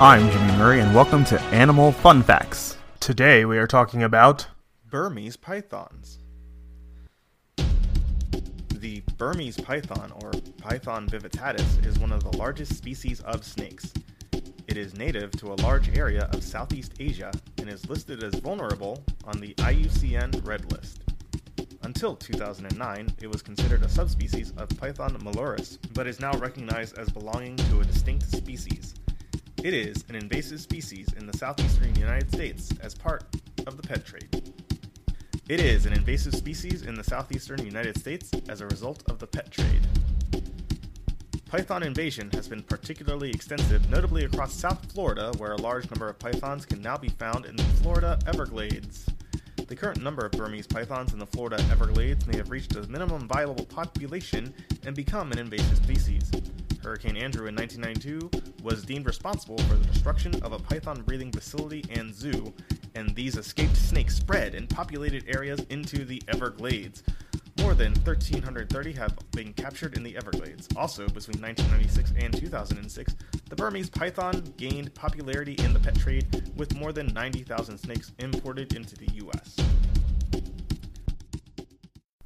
I'm Jimmy Murray, and welcome to Animal Fun Facts. Today we are talking about Burmese pythons. The Burmese python, or Python bivittatus, is one of the largest species of snakes. It is native to a large area of Southeast Asia and is listed as vulnerable on the IUCN Red List. Until 2009, it was considered a subspecies of Python molurus, but is now recognized as belonging to a distinct species. It is an invasive species in the southeastern United States as part of the pet trade. It is an invasive species in the southeastern United States as a result of the pet trade. Python invasion has been particularly extensive, notably across South Florida, where a large number of pythons can now be found in the Florida Everglades. The current number of Burmese pythons in the Florida Everglades may have reached a minimum viable population and become an invasive species. Hurricane Andrew in 1992 was deemed responsible for the destruction of a python breeding facility and zoo, and these escaped snakes spread in populated areas into the Everglades. More than 1,330 have been captured in the Everglades. Also, between 1996 and 2006, the Burmese python gained popularity in the pet trade with more than 90,000 snakes imported into the U.S.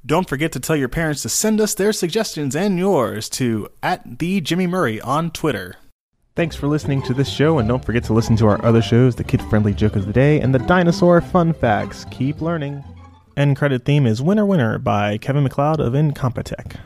Don't forget to tell your parents to send us their suggestions and yours to at the Jimmy Murray on Twitter. Thanks for listening to this show, and don't forget to listen to our other shows the Kid Friendly Joke of the Day and the Dinosaur Fun Facts. Keep learning. End credit theme is Winner Winner by Kevin MacLeod of Incompetech.